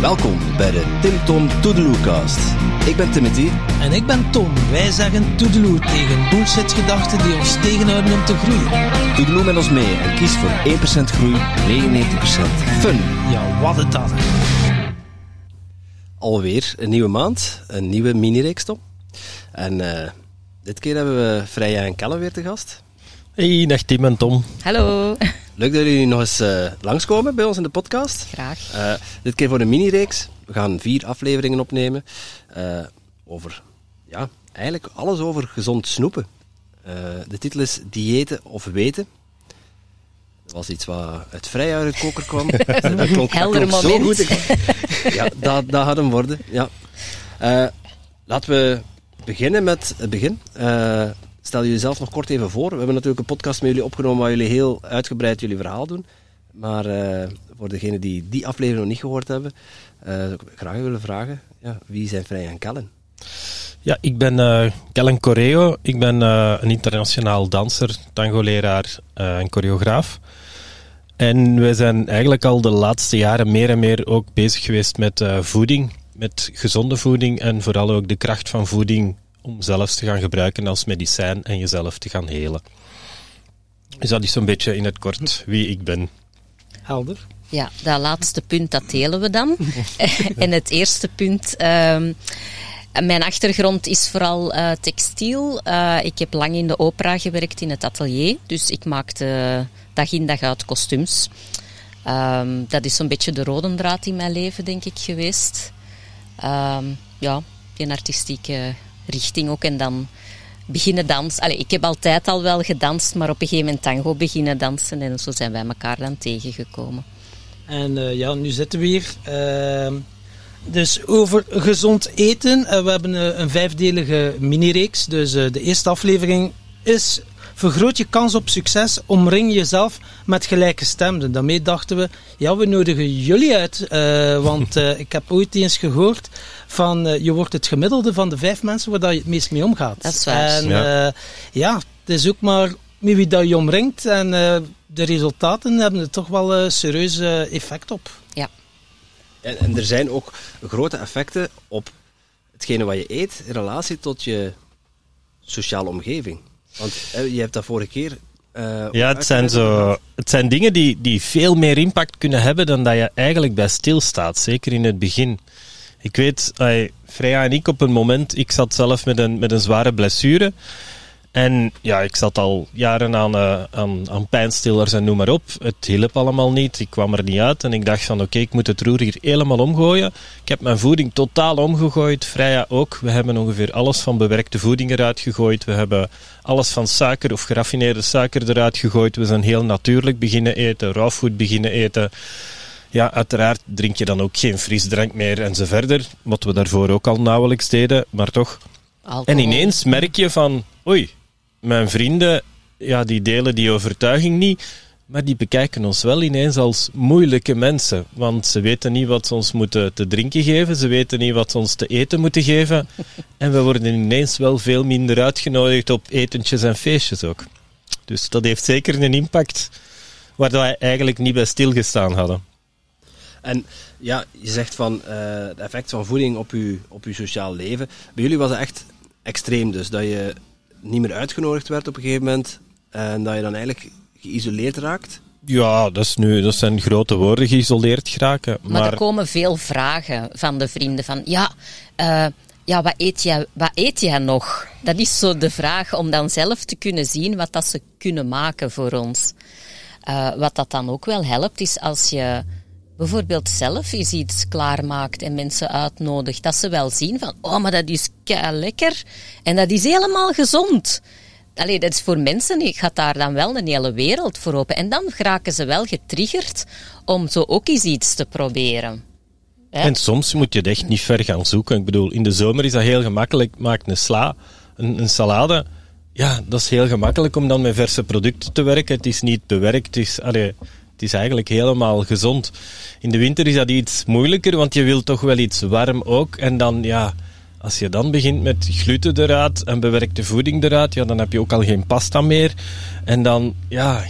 Welkom bij de Tim Tom Toedeloecast. Ik ben Timothy. En ik ben Tom. Wij zeggen toedeloe tegen bullshit-gedachten die ons tegenhouden om te groeien. Toedeloe met ons mee en kies voor 1% groei, 99% fun. Ja, wat het dat. Alweer een nieuwe maand, een nieuwe mini-reeks, Tom. En eh, dit keer hebben we Freya en Kelle weer te gast. Hey, dag Tim en Tom. Hallo. Leuk dat jullie nog eens eh, langskomen bij ons in de podcast. Graag. Eh, dit keer voor een mini-reeks. We gaan vier afleveringen opnemen eh, over, ja, eigenlijk alles over gezond snoepen. De titel is Diëten of Weten. Dat was iets wat uit vrij uit de koker kwam. dat klonk, dat zo goed. Ja, dat, dat gaat hem worden. Ja. Laten we beginnen met het begin. Stel jullie zelf nog kort even voor. We hebben natuurlijk een podcast met jullie opgenomen waar jullie heel uitgebreid jullie verhaal doen. Maar eh, voor degenen die die aflevering nog niet gehoord hebben, eh, zou ik graag willen vragen, ja, wie zijn Vrij en Kellen? Ja, ik ben eh Kellen Correo. Ik ben een internationaal danser, tango-leraar en choreograaf. En wij zijn eigenlijk al de laatste jaren meer en meer ook bezig geweest met voeding, met gezonde voeding en vooral ook de kracht van voeding om zelfs te gaan gebruiken als medicijn en jezelf te gaan helen. Dus dat is zo'n beetje in het kort wie ik ben. Helder. Ja, dat laatste punt, dat delen we dan. en het eerste punt... ehm, mijn achtergrond is vooral eh, textiel. Eh, ik heb lang in de opera gewerkt in het atelier. Dus ik maakte dag in dag uit kostuums. Ehm, dat is zo'n beetje de rode draad in mijn leven, denk ik, geweest. Ehm, ja, die artistieke richting ook. En dan beginnen dansen. Allee, ik heb altijd al wel gedanst, maar op een gegeven moment tango beginnen dansen. En zo zijn wij elkaar dan tegengekomen. En eh, ja, nu zitten we hier. Ehm, dus over gezond eten. Eh, we hebben eh, een vijfdelige mini-reeks. Dus de eerste aflevering is... Vergroot je kans op succes, omring jezelf met gelijkgestemden. Daarmee dachten we, ja, we nodigen jullie uit. eh, want eh, ik heb ooit eens gehoord van, eh, je wordt het gemiddelde van de vijf mensen waar dat je het meest mee omgaat. Dat is waar. En Ja. ja, ja het is ook maar met wie dat je omringt. En eh, de resultaten hebben er toch wel een serieus effect op. Ja. En, en er zijn ook grote effecten op hetgene wat je eet in relatie tot je sociale omgeving. Want eh, je hebt dat vorige keer... ook Ja, het zijn, zo, het zijn dingen die, die veel meer impact kunnen hebben dan dat je eigenlijk bij stilstaat. Zeker in het begin. Ik weet, Freya en ik op een moment, ik zat zelf met een, met een zware blessure. En ja, ik zat al jaren aan, eh, aan, aan pijnstillers en noem maar op. Het hielp allemaal niet. Ik kwam er niet uit. En ik dacht van oké, ik moet het roer hier helemaal omgooien. Ik heb mijn voeding totaal omgegooid. Freya ook. We hebben ongeveer alles van bewerkte voeding eruit gegooid. We hebben alles van suiker of geraffineerde suiker eruit gegooid. We zijn heel natuurlijk beginnen eten. Rawfood beginnen eten. Ja, uiteraard drink je dan ook geen frisdrank meer en zo verder. Wat we daarvoor ook al nauwelijks deden, maar toch. Alcohol. En ineens merk je van, oei, mijn vrienden, ja, die delen die overtuiging niet, maar die bekijken ons wel ineens als moeilijke mensen. Want ze weten niet wat ze ons moeten te drinken geven, ze weten niet wat ze ons te eten moeten geven. En we worden ineens wel veel minder uitgenodigd op etentjes en feestjes ook. Dus dat heeft zeker een impact waar wij eigenlijk niet bij stilgestaan hadden. En ja, je zegt van eh het effect van voeding op je, op uw sociaal leven. Bij jullie was het echt extreem dus, dat je niet meer uitgenodigd werd op een gegeven moment en dat je dan eigenlijk geïsoleerd raakt. Ja, dat, is nu, dat zijn grote woorden, geïsoleerd geraken. Maar, Maar, er komen veel vragen van de vrienden van ja, eh, ja wat, eet jij, wat eet jij nog? Dat is zo de vraag om dan zelf te kunnen zien wat dat ze kunnen maken voor ons. Eh, wat dat dan ook wel helpt, is als je bijvoorbeeld zelf eens iets klaarmaakt en mensen uitnodigt, dat ze wel zien van, oh, maar dat is kei lekker en dat is helemaal gezond. Allee, dat is voor mensen, gaat daar dan wel een hele wereld voor open. En dan geraken ze wel getriggerd om zo ook eens iets te proberen. Hè? En soms moet je het echt niet ver gaan zoeken. Ik bedoel, in de zomer is dat heel gemakkelijk. Maak een sla, een, een salade. Ja, dat is heel gemakkelijk om dan met verse producten te werken. Het is niet bewerkt. Het is, allee, het is eigenlijk helemaal gezond. In de winter is dat iets moeilijker, want je wilt toch wel iets warm ook. En dan, ja, als je dan begint met gluten eruit en bewerkte voeding eruit, ja, dan heb je ook al geen pasta meer. En dan, ja,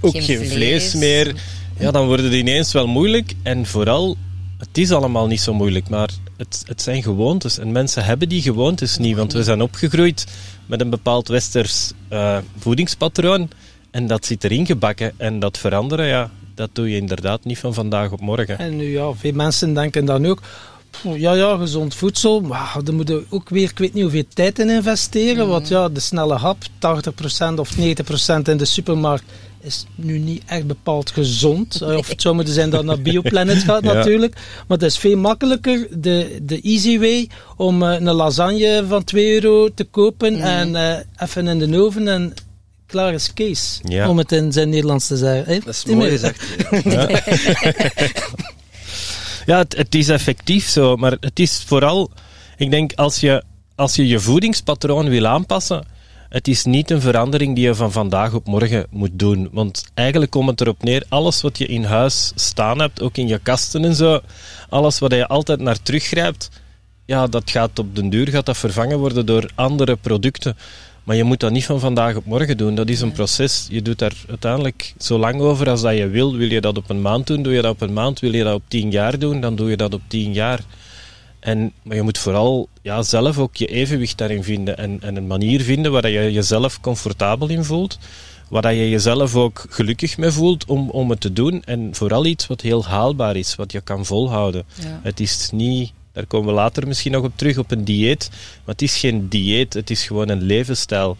ook Geen geen, vlees. vlees. meer. ja, dan wordt het ineens wel moeilijk. En vooral, het is allemaal niet zo moeilijk, maar het, het zijn gewoontes. En mensen hebben die gewoontes niet, want we zijn opgegroeid met een bepaald westers uh, voedingspatroon. En dat zit erin gebakken. En dat veranderen, ja, dat doe je inderdaad niet van vandaag op morgen. En nu ja, veel mensen denken dan ook, ja, ja, gezond voedsel, maar daar moeten ook weer, ik weet niet hoeveel tijd in investeren. Want ja, de snelle hap, 80% of 90% in de supermarkt, is nu niet echt bepaald gezond. Of het zou moeten zijn dat naar Bioplanet gaat natuurlijk. Maar het is veel makkelijker, de, de easy way, om uh, een lasagne van 2 euro te kopen en uh, even in de oven en klaar is Kees. Ja. Om het in zijn Nederlands te zeggen. Hey, dat is mooi gezegd. Ja. ja, het, het, is effectief zo, maar het is vooral, ik denk, als je als je, je voedingspatroon wil aanpassen, het is niet een verandering die je van vandaag op morgen moet doen. Want eigenlijk komt het erop neer, alles wat je in huis staan hebt, ook in je kasten en zo, alles wat je altijd naar teruggrijpt, ja, dat gaat op den duur gaat dat vervangen worden door andere producten. Maar je moet dat niet van vandaag op morgen doen. Dat is een proces. Je doet daar uiteindelijk zo lang over als dat je wil. Wil je dat op een maand doen, doe je dat op een maand. Wil je dat op tien jaar doen, dan doe je dat op tien jaar. En, maar je moet vooral ja, zelf ook je evenwicht daarin vinden. En, en een manier vinden waar je jezelf comfortabel in voelt. Waar je jezelf ook gelukkig mee voelt om, om het te doen. En vooral iets wat heel haalbaar is, wat je kan volhouden. Het is niet daar komen we later misschien nog op terug, op een dieet. Maar het is geen dieet, het is gewoon een levensstijl.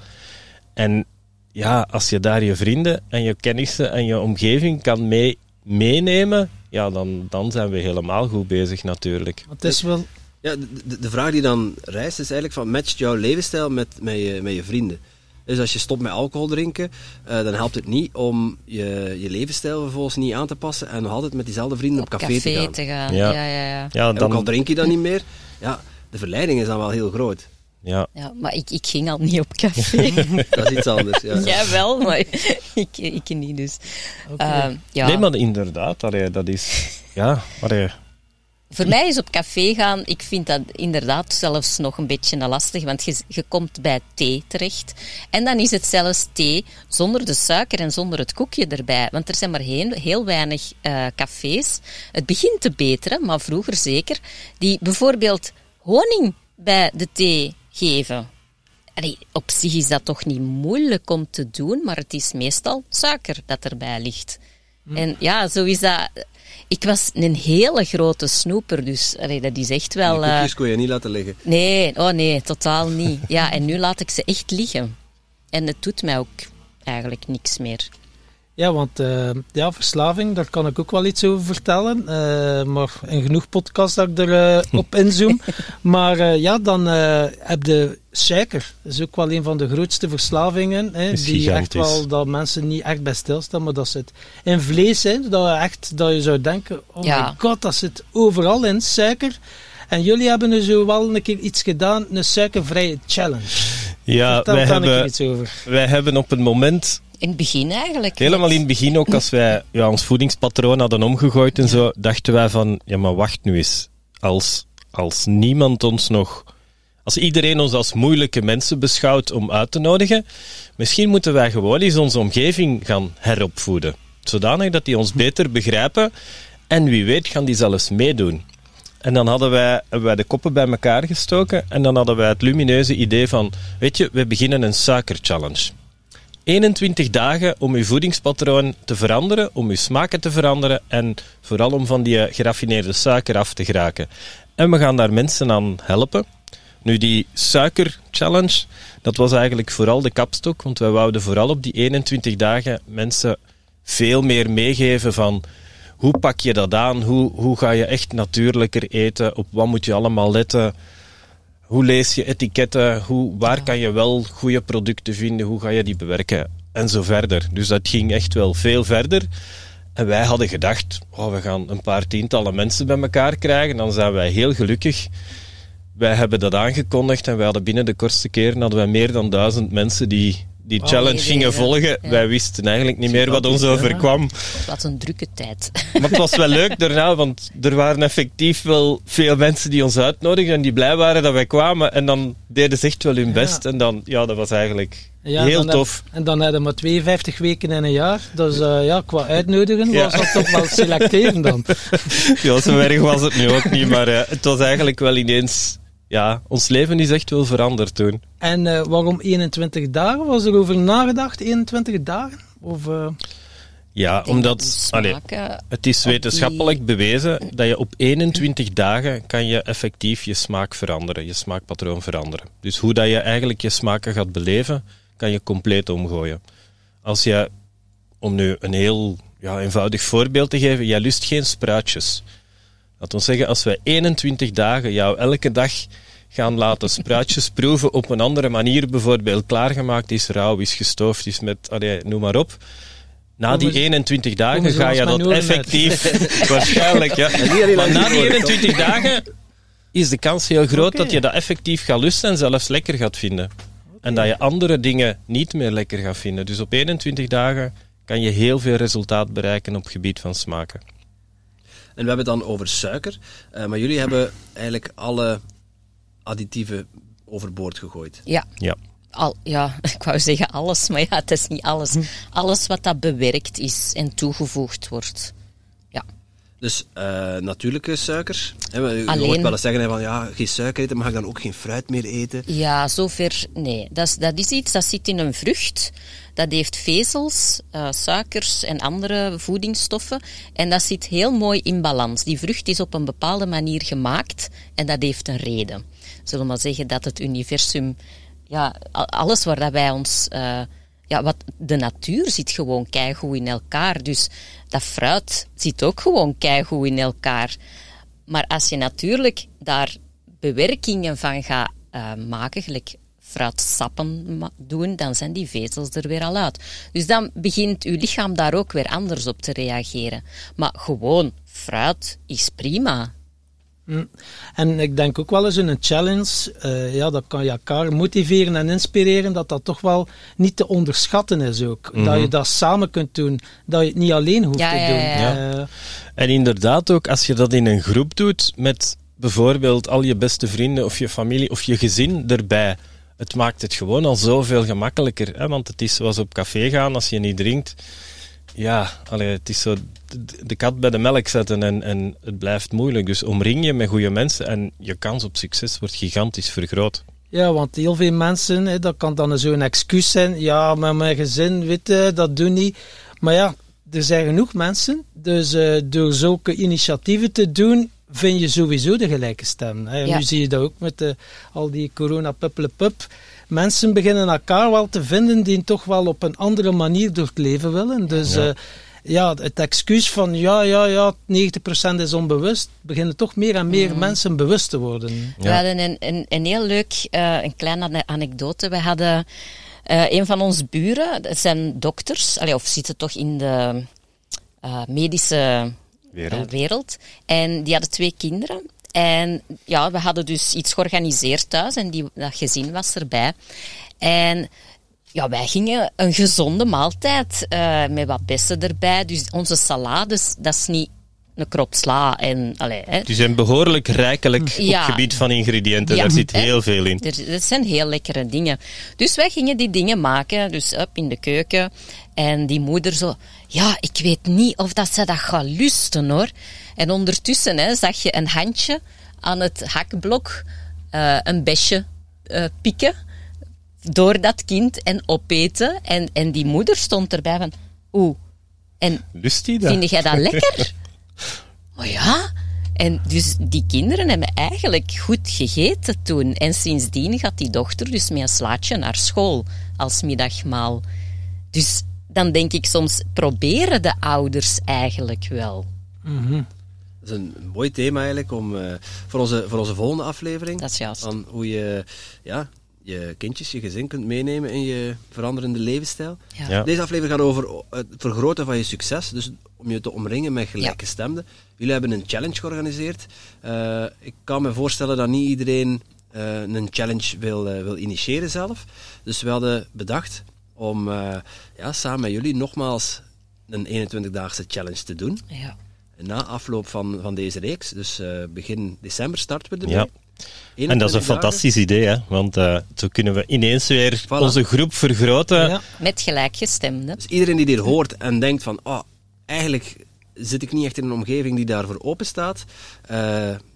En ja, als je daar je vrienden en je kennissen en je omgeving kan mee, meenemen, ja, dan, dan zijn we helemaal goed bezig natuurlijk. Het is wel... Ja, de, de vraag die dan rijst is eigenlijk van, matcht jouw levensstijl met, met, je, met je vrienden? Dus als je stopt met alcohol drinken, uh, dan helpt het niet om je, je levensstijl vervolgens niet aan te passen en nog altijd met diezelfde vrienden op, café, te gaan. Te gaan. Ja. Ja, ja, ja. ja dan... Ook al drink je dan niet meer, ja, de verleiding is dan wel heel groot. Ja. ja, maar ik, ik ging al niet op café. dat is iets anders. Ja. Jij wel, maar ik, ik niet dus. Okay. Uh, ja. Nee, maar inderdaad, dat is... Ja, maar voor mij is op café gaan, ik vind dat inderdaad zelfs nog een beetje lastig, want je, je komt bij thee terecht. En dan is het zelfs thee zonder de suiker en zonder het koekje erbij. Want er zijn maar heel, weinig uh, cafés. Het begint te beteren, maar vroeger zeker, die bijvoorbeeld honing bij de thee geven. Op zich is dat toch niet moeilijk om te doen, maar het is meestal suiker dat erbij ligt. Hm. En ja, zo is dat ik was een hele grote snoeper, dus allee, dat is echt wel... Die koekjes uh, kon je niet laten liggen? Nee, oh nee, totaal niet. Ja, en nu laat ik ze echt liggen. En het doet mij ook eigenlijk niks meer. Ja, want uh, ja, verslaving, daar kan ik ook wel iets over vertellen. Uh, maar in genoeg podcast dat ik erop uh, op inzoom. maar ja, dan heb je suiker. Dat is ook wel een van de grootste verslavingen. Hè, die echt wel, dat mensen niet echt bij stilstaan. Maar dat zit in vlees. Hè, dat, echt, dat je zou denken, oh ja. my god, dat zit overal in, suiker. En jullie hebben er zo wel een keer iets gedaan, een suikervrije challenge. Ja, wij hebben, wij hebben op het moment in het begin eigenlijk. Helemaal in het begin, ook als wij ja, ons voedingspatroon hadden omgegooid en zo, dachten wij van, ja maar wacht nu eens. Als, als niemand ons nog... Als iedereen ons als moeilijke mensen beschouwt om uit te nodigen, misschien moeten wij gewoon eens onze omgeving gaan heropvoeden. Zodanig dat die ons beter begrijpen en wie weet gaan die zelfs meedoen. En dan hadden wij, hebben wij de koppen bij elkaar gestoken en dan hadden wij het lumineuze idee van, weet je, we beginnen een suikerchallenge. 21 dagen om uw voedingspatroon te veranderen, om uw smaken te veranderen en vooral om van die geraffineerde suiker af te geraken. En we gaan daar mensen aan helpen. Nu, die suiker-challenge, dat was eigenlijk vooral de kapstok, want wij wouden vooral op die 21 dagen mensen veel meer meegeven van hoe pak je dat aan, hoe, hoe ga je echt natuurlijker eten, op wat moet je allemaal letten hoe lees je etiketten? Hoe, waar kan je wel goede producten vinden? Hoe ga je die bewerken? En zo verder. Dus dat ging echt wel veel verder. En wij hadden gedacht, oh, we gaan een paar tientallen mensen bij elkaar krijgen. Dan zijn wij heel gelukkig. Wij hebben dat aangekondigd en wij hadden binnen de kortste keren hadden wij meer dan duizend mensen die die Wow. challenge Nee, gingen nee, volgen. ja. Wij wisten eigenlijk niet meer wat ons overkwam. Het was een drukke tijd. Maar het was wel leuk daarna, want er waren effectief wel veel mensen die ons uitnodigden en die blij waren dat wij kwamen. En dan deden ze echt wel hun best. En dan, ja, dat was eigenlijk Ja, heel heb- tof. en dan hadden we maar 52 weken in een jaar. Dus eh, ja, qua uitnodigen Ja. was dat toch wel selecteren dan. Ja, zo erg was het nu ook niet, maar eh, het was eigenlijk wel ineens... Ja, ons leven is echt wel veranderd toen. En eh, waarom 21 dagen? Was er over nagedacht, 21 dagen? Of, eh, Ja, omdat... allee, Het is Op die- wetenschappelijk bewezen dat je op 21 dagen kan je effectief je smaak veranderen, je smaakpatroon veranderen. Dus hoe dat je eigenlijk je smaken gaat beleven, kan je compleet omgooien. Als je, om nu een heel ja, eenvoudig voorbeeld te geven, jij lust geen spruitjes. Dat wil zeggen, als we 21 dagen jou elke dag gaan laten spruitjes proeven op een andere manier, bijvoorbeeld klaargemaakt is, rauw is, gestoofd is, met, allee, noem maar op. Na die ze- 21 dagen ga je dat effectief, waarschijnlijk, ja. Maar na die die oren, 21 dagen is de kans heel groot dat je dat effectief gaat lusten en zelfs lekker gaat vinden. En dat je andere dingen niet meer lekker gaat vinden. Dus op 21 dagen kan je heel veel resultaat bereiken op het gebied van smaken. En we hebben het dan over suiker. eh, maar jullie hebben eigenlijk alle additieven overboord gegooid. Ja. Ja. Al, ja, ik wou zeggen alles, maar ja, het is niet alles. Alles wat dat bewerkt is en toegevoegd wordt. Dus eh, natuurlijke. Hè, we- je Alleen- hoort wel eens zeggen van ja, geen suiker eten, mag ik dan ook geen fruit meer eten? Ja, zover nee. Dat is, dat is iets dat zit in een vrucht. Dat heeft vezels, eh, suikers en andere voedingsstoffen. En dat zit heel mooi in balans. Die vrucht is op een bepaalde manier gemaakt en dat heeft een reden. Zullen we maar zeggen dat het universum, ja, alles waar dat wij ons. eh, ja, wat, de natuur zit gewoon keigoed in elkaar. Dus dat fruit zit ook gewoon keigoed in elkaar. Maar als je natuurlijk daar bewerkingen van gaat eh, maken, gelijk fruitsappen doen, dan zijn die vezels er weer al uit. Dus dan begint uw lichaam daar ook weer anders op te reageren. Maar gewoon, fruit is prima. Hm. En ik denk ook wel eens in een challenge, eh, ja, dat kan je elkaar motiveren en inspireren, dat dat toch wel niet te onderschatten is ook. Dat je dat samen kunt doen, dat je het niet alleen hoeft Ja, te ja, doen. ja, ja. Eh, En inderdaad ook, als je dat in een groep doet, met bijvoorbeeld al je beste vrienden of je familie of je gezin erbij, het maakt het gewoon al zoveel gemakkelijker. Hè? Want het is zoals op café gaan, als je niet drinkt. Ja, allee, het is zo de, kat bij de melk zetten en, en het blijft moeilijk. Dus omring je met goede mensen en je kans op succes wordt gigantisch vergroot. Ja, want heel veel mensen, hè, dat kan dan zo'n excuus zijn. Ja, met mijn gezin, weet dat doen niet. Maar ja, er zijn genoeg mensen. Dus eh, door zulke initiatieven te doen, vind je sowieso de gelijke stem. Hè. Ja. Nu zie je dat ook met de, al die corona pup. Mensen beginnen elkaar wel te vinden die toch wel op een andere manier door het leven willen. Dus Ja. ja, ja het excuus van ja, ja, ja, 90% is onbewust, beginnen toch meer en meer mensen bewust te worden. We hadden een, een, een heel leuk, eh, een kleine ane- anekdote. We hadden eh, een van onze buren, dat zijn dokters, allee, of zitten toch in de eh, medische Wereld. eh, wereld. En die hadden twee kinderen. En ja, we hadden dus iets georganiseerd thuis en die, dat gezin was erbij. En ja, wij gingen een gezonde maaltijd eh, met wat bessen erbij. Dus onze salades, dat is niet een krop sla en... Allee, hè. Die zijn behoorlijk rijkelijk op het gebied van ingrediënten. Ja. Daar zit Hè? heel veel in. Er, dat zijn heel lekkere dingen. Dus wij gingen die dingen maken, dus up in de keuken. En die moeder zo, ja, ik weet niet of dat ze dat gaat lusten hoor. En ondertussen hè, zag je een handje aan het hakblok eh, een besje eh, pikken door dat kind en opeten. En, en die moeder stond erbij van, oeh, en Lust die dat? Vind jij dat lekker? oh ja. En dus die kinderen hebben eigenlijk goed gegeten toen. En sindsdien gaat die dochter dus met een slaatje naar school als middagmaal. Dus dan denk ik soms, proberen de ouders eigenlijk wel. Dat is een mooi thema eigenlijk om, eh, voor, onze, voor onze volgende aflevering. Dat is juist. Van hoe je ja, je kindjes, je gezin kunt meenemen in je veranderende levensstijl. Ja. Ja. Deze aflevering gaat over het vergroten van je succes. Dus om je te omringen met gelijkgestemden. Jullie hebben een challenge georganiseerd. Eh, ik kan me voorstellen dat niet iedereen eh, een challenge wil, eh, wil initiëren zelf. Dus we hadden bedacht om eh, ja, samen met jullie nogmaals een 21-daagse challenge te doen. Ja. Na afloop van, van deze reeks, dus eh, begin december starten we ermee. En dat is een 21 dagen. fantastisch idee, hè? want eh, zo kunnen we ineens weer Voilà. onze groep vergroten. Ja. Met gelijkgestemden. Dus iedereen die dit hoort en denkt van, oh, eigenlijk zit ik niet echt in een omgeving die daarvoor open staat. eh,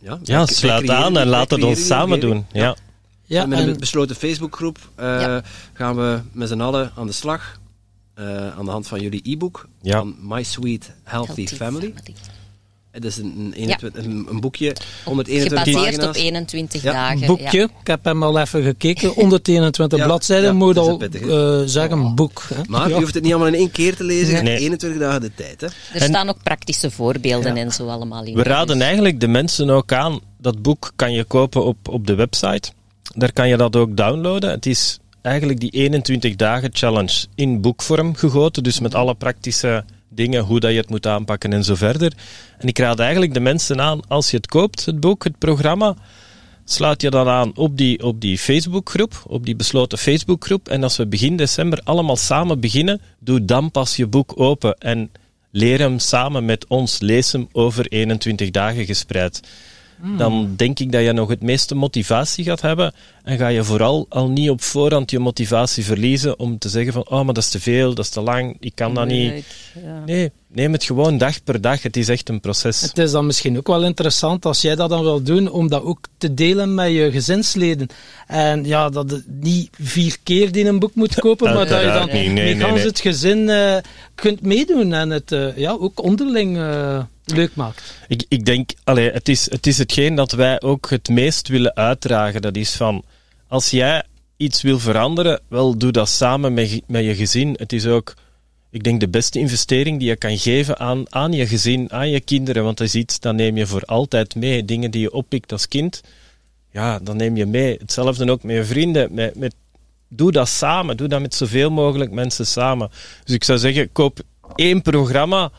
ja, Ja, sluit aan en laat het ons samen doen. Ja. Ja, en met en- een besloten Facebookgroep eh, Ja. gaan we met z'n allen aan de slag. eh, aan de hand van jullie e-book Ja. van My Sweet Healthy, Healthy Family. Het is een, een, 21 een, een boekje, 121 Gebaseerd pagina's. op 21 Ja, dagen. Een boekje, Ja. ik heb hem al even gekeken, 121 Ja, bladzijden, ja, moet al eh, zeggen, een boek. Hè? Maar Ja. je hoeft het niet allemaal in één keer te lezen. Je hebt Nee. 21 dagen de tijd. Hè. Er En- staan ook praktische voorbeelden en zo allemaal in. We raden Dus- eigenlijk de mensen ook aan. Dat boek kan je kopen op, op de website. Daar kan je dat ook downloaden. Het is eigenlijk die 21 dagen challenge in boekvorm gegoten. Dus met alle praktische dingen, hoe dat je het moet aanpakken en zo verder. En ik raad eigenlijk de mensen aan, als je het koopt, het boek, het programma, sluit je dan aan op die, op die Facebookgroep, op die besloten Facebookgroep. En als we begin december allemaal samen beginnen, doe dan pas je boek open en leer hem samen met ons. Lees hem over 21 dagen gespreid. Dan denk ik dat je nog het meeste motivatie gaat hebben. En ga je vooral al niet op voorhand je motivatie verliezen om te zeggen van, oh, maar dat is te veel, dat is te lang, ik kan dat niet. Ja. Nee, neem het gewoon dag per dag. Het is echt een proces. Het is dan misschien ook wel interessant als jij dat dan wil doen, om dat ook te delen met je gezinsleden. En ja, dat het niet vier keer die een boek moet kopen, maar dat je dan niet. Nee, met nee, gans nee. het gezin eh, kunt meedoen en het eh, ja, ook onderling eh, leuk maakt. Ik, ik denk, allee, het, is, het is hetgeen dat wij ook het meest willen uitdragen. Dat is van, als jij iets wil veranderen, wel doe dat samen met, met je gezin. Het is ook, ik denk, de beste investering die je kan geven aan, aan je gezin, aan je kinderen. Want dat is iets, dat neem je voor altijd mee. Dingen die je oppikt als kind, ja, dan neem je mee. Hetzelfde ook met je vrienden. Met, met, doe dat samen. Doe dat met zoveel mogelijk mensen samen. Dus ik zou zeggen, koop één programma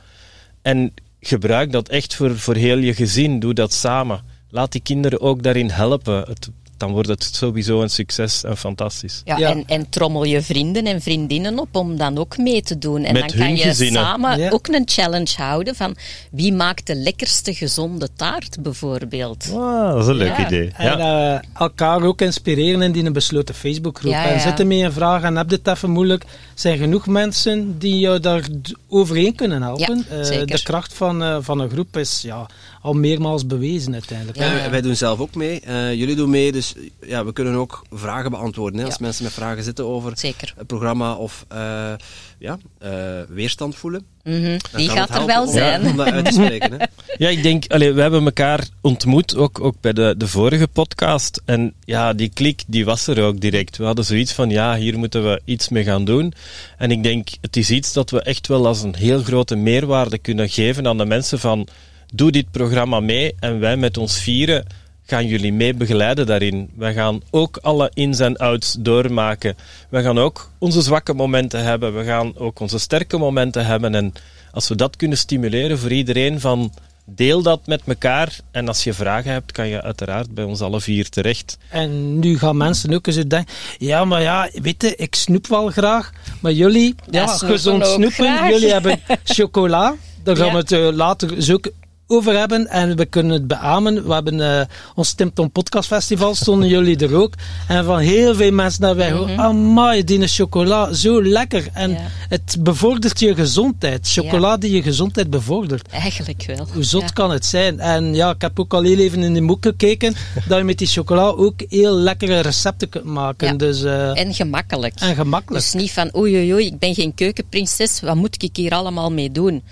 en gebruik dat echt voor, voor heel je gezin. Doe dat samen. Laat die kinderen ook daarin helpen. Het, dan wordt het sowieso een succes en fantastisch. Ja, Ja. En, en trommel je vrienden en vriendinnen op om dan ook mee te doen. En Met dan kan je gezinnen. samen Ja. ook een challenge houden van wie maakt de lekkerste gezonde taart bijvoorbeeld. Ah, dat is een leuk Ja. idee. En eh, elkaar ook inspireren in die een besloten Facebookgroep. Ja, En zitten mee een vraag en heb je het even moeilijk, zijn genoeg mensen die jou daar overheen kunnen helpen. Ja, Eh, zeker. de kracht van, eh, van een groep is ja, al meermaals bewezen uiteindelijk. Ja. Ja, wij- doen zelf ook mee. Eh, jullie doen mee, dus ja, we kunnen ook vragen beantwoorden. Hè, als Ja. mensen met vragen zitten over Zeker. het programma of eh, ja, eh, weerstand voelen. Mhm. Die gaat er wel om- zijn. Om dat uit te spreken. Hè. Ja, ik denk, allee, we hebben elkaar ontmoet, ook, ook bij de, de vorige podcast. En ja, die klik, die was er ook direct. We hadden zoiets van, ja, hier moeten we iets mee gaan doen. En ik denk, het is iets dat we echt wel als een heel grote meerwaarde kunnen geven aan de mensen van, doe dit programma mee en wij met ons vieren gaan jullie mee begeleiden daarin. Wij gaan ook alle ins en outs doormaken. We gaan ook onze zwakke momenten hebben. We gaan ook onze sterke momenten hebben. En als we dat kunnen stimuleren voor iedereen van deel dat met elkaar. En als je vragen hebt, kan je uiteraard bij ons alle vier terecht. En nu gaan mensen ook eens denken, ja, maar ja, weet je, ik snoep wel graag, maar jullie, ja, snoepen gezond snoepen, graag. jullie hebben chocola, daar gaan Ja. we het eh, later zo ook over hebben en we kunnen het beamen. We hebben eh, ons Timpton Podcast Festival, stonden jullie er ook. En van heel veel mensen dat wij horen, amai, die chocola, zo lekker. En Ja. het bevordert je gezondheid. Chocola die je gezondheid bevordert. Eigenlijk wel. Hoe zot Ja. kan het zijn? En ja, ik heb ook al heel even in de boek gekeken dat je met die chocola ook heel lekkere recepten kunt maken. Ja. Dus, eh, En gemakkelijk. en gemakkelijk. Dus niet van oei oei oei, ik ben geen keukenprinses, wat moet ik hier allemaal mee doen?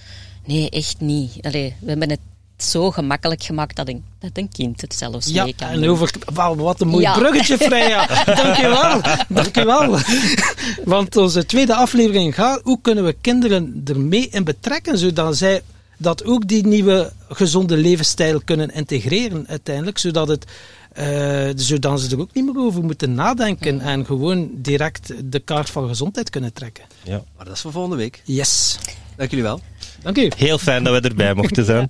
Nee, echt niet. Allee, we hebben het zo gemakkelijk gemaakt dat een, dat een kind het zelfs ja, mee kan en over... Wat een mooi Ja. bruggetje, Freya. Dankjewel. Dankjewel. Want onze tweede aflevering gaat, hoe kunnen we kinderen ermee in betrekken, zodat zij dat ook die nieuwe gezonde levensstijl kunnen integreren uiteindelijk, zodat het eh, zodat ze er ook niet meer over moeten nadenken en gewoon direct de kaart van gezondheid kunnen trekken. Ja. Maar dat is voor volgende week. Yes. Dank jullie wel. Dank u. Heel fijn dat we erbij mochten zijn.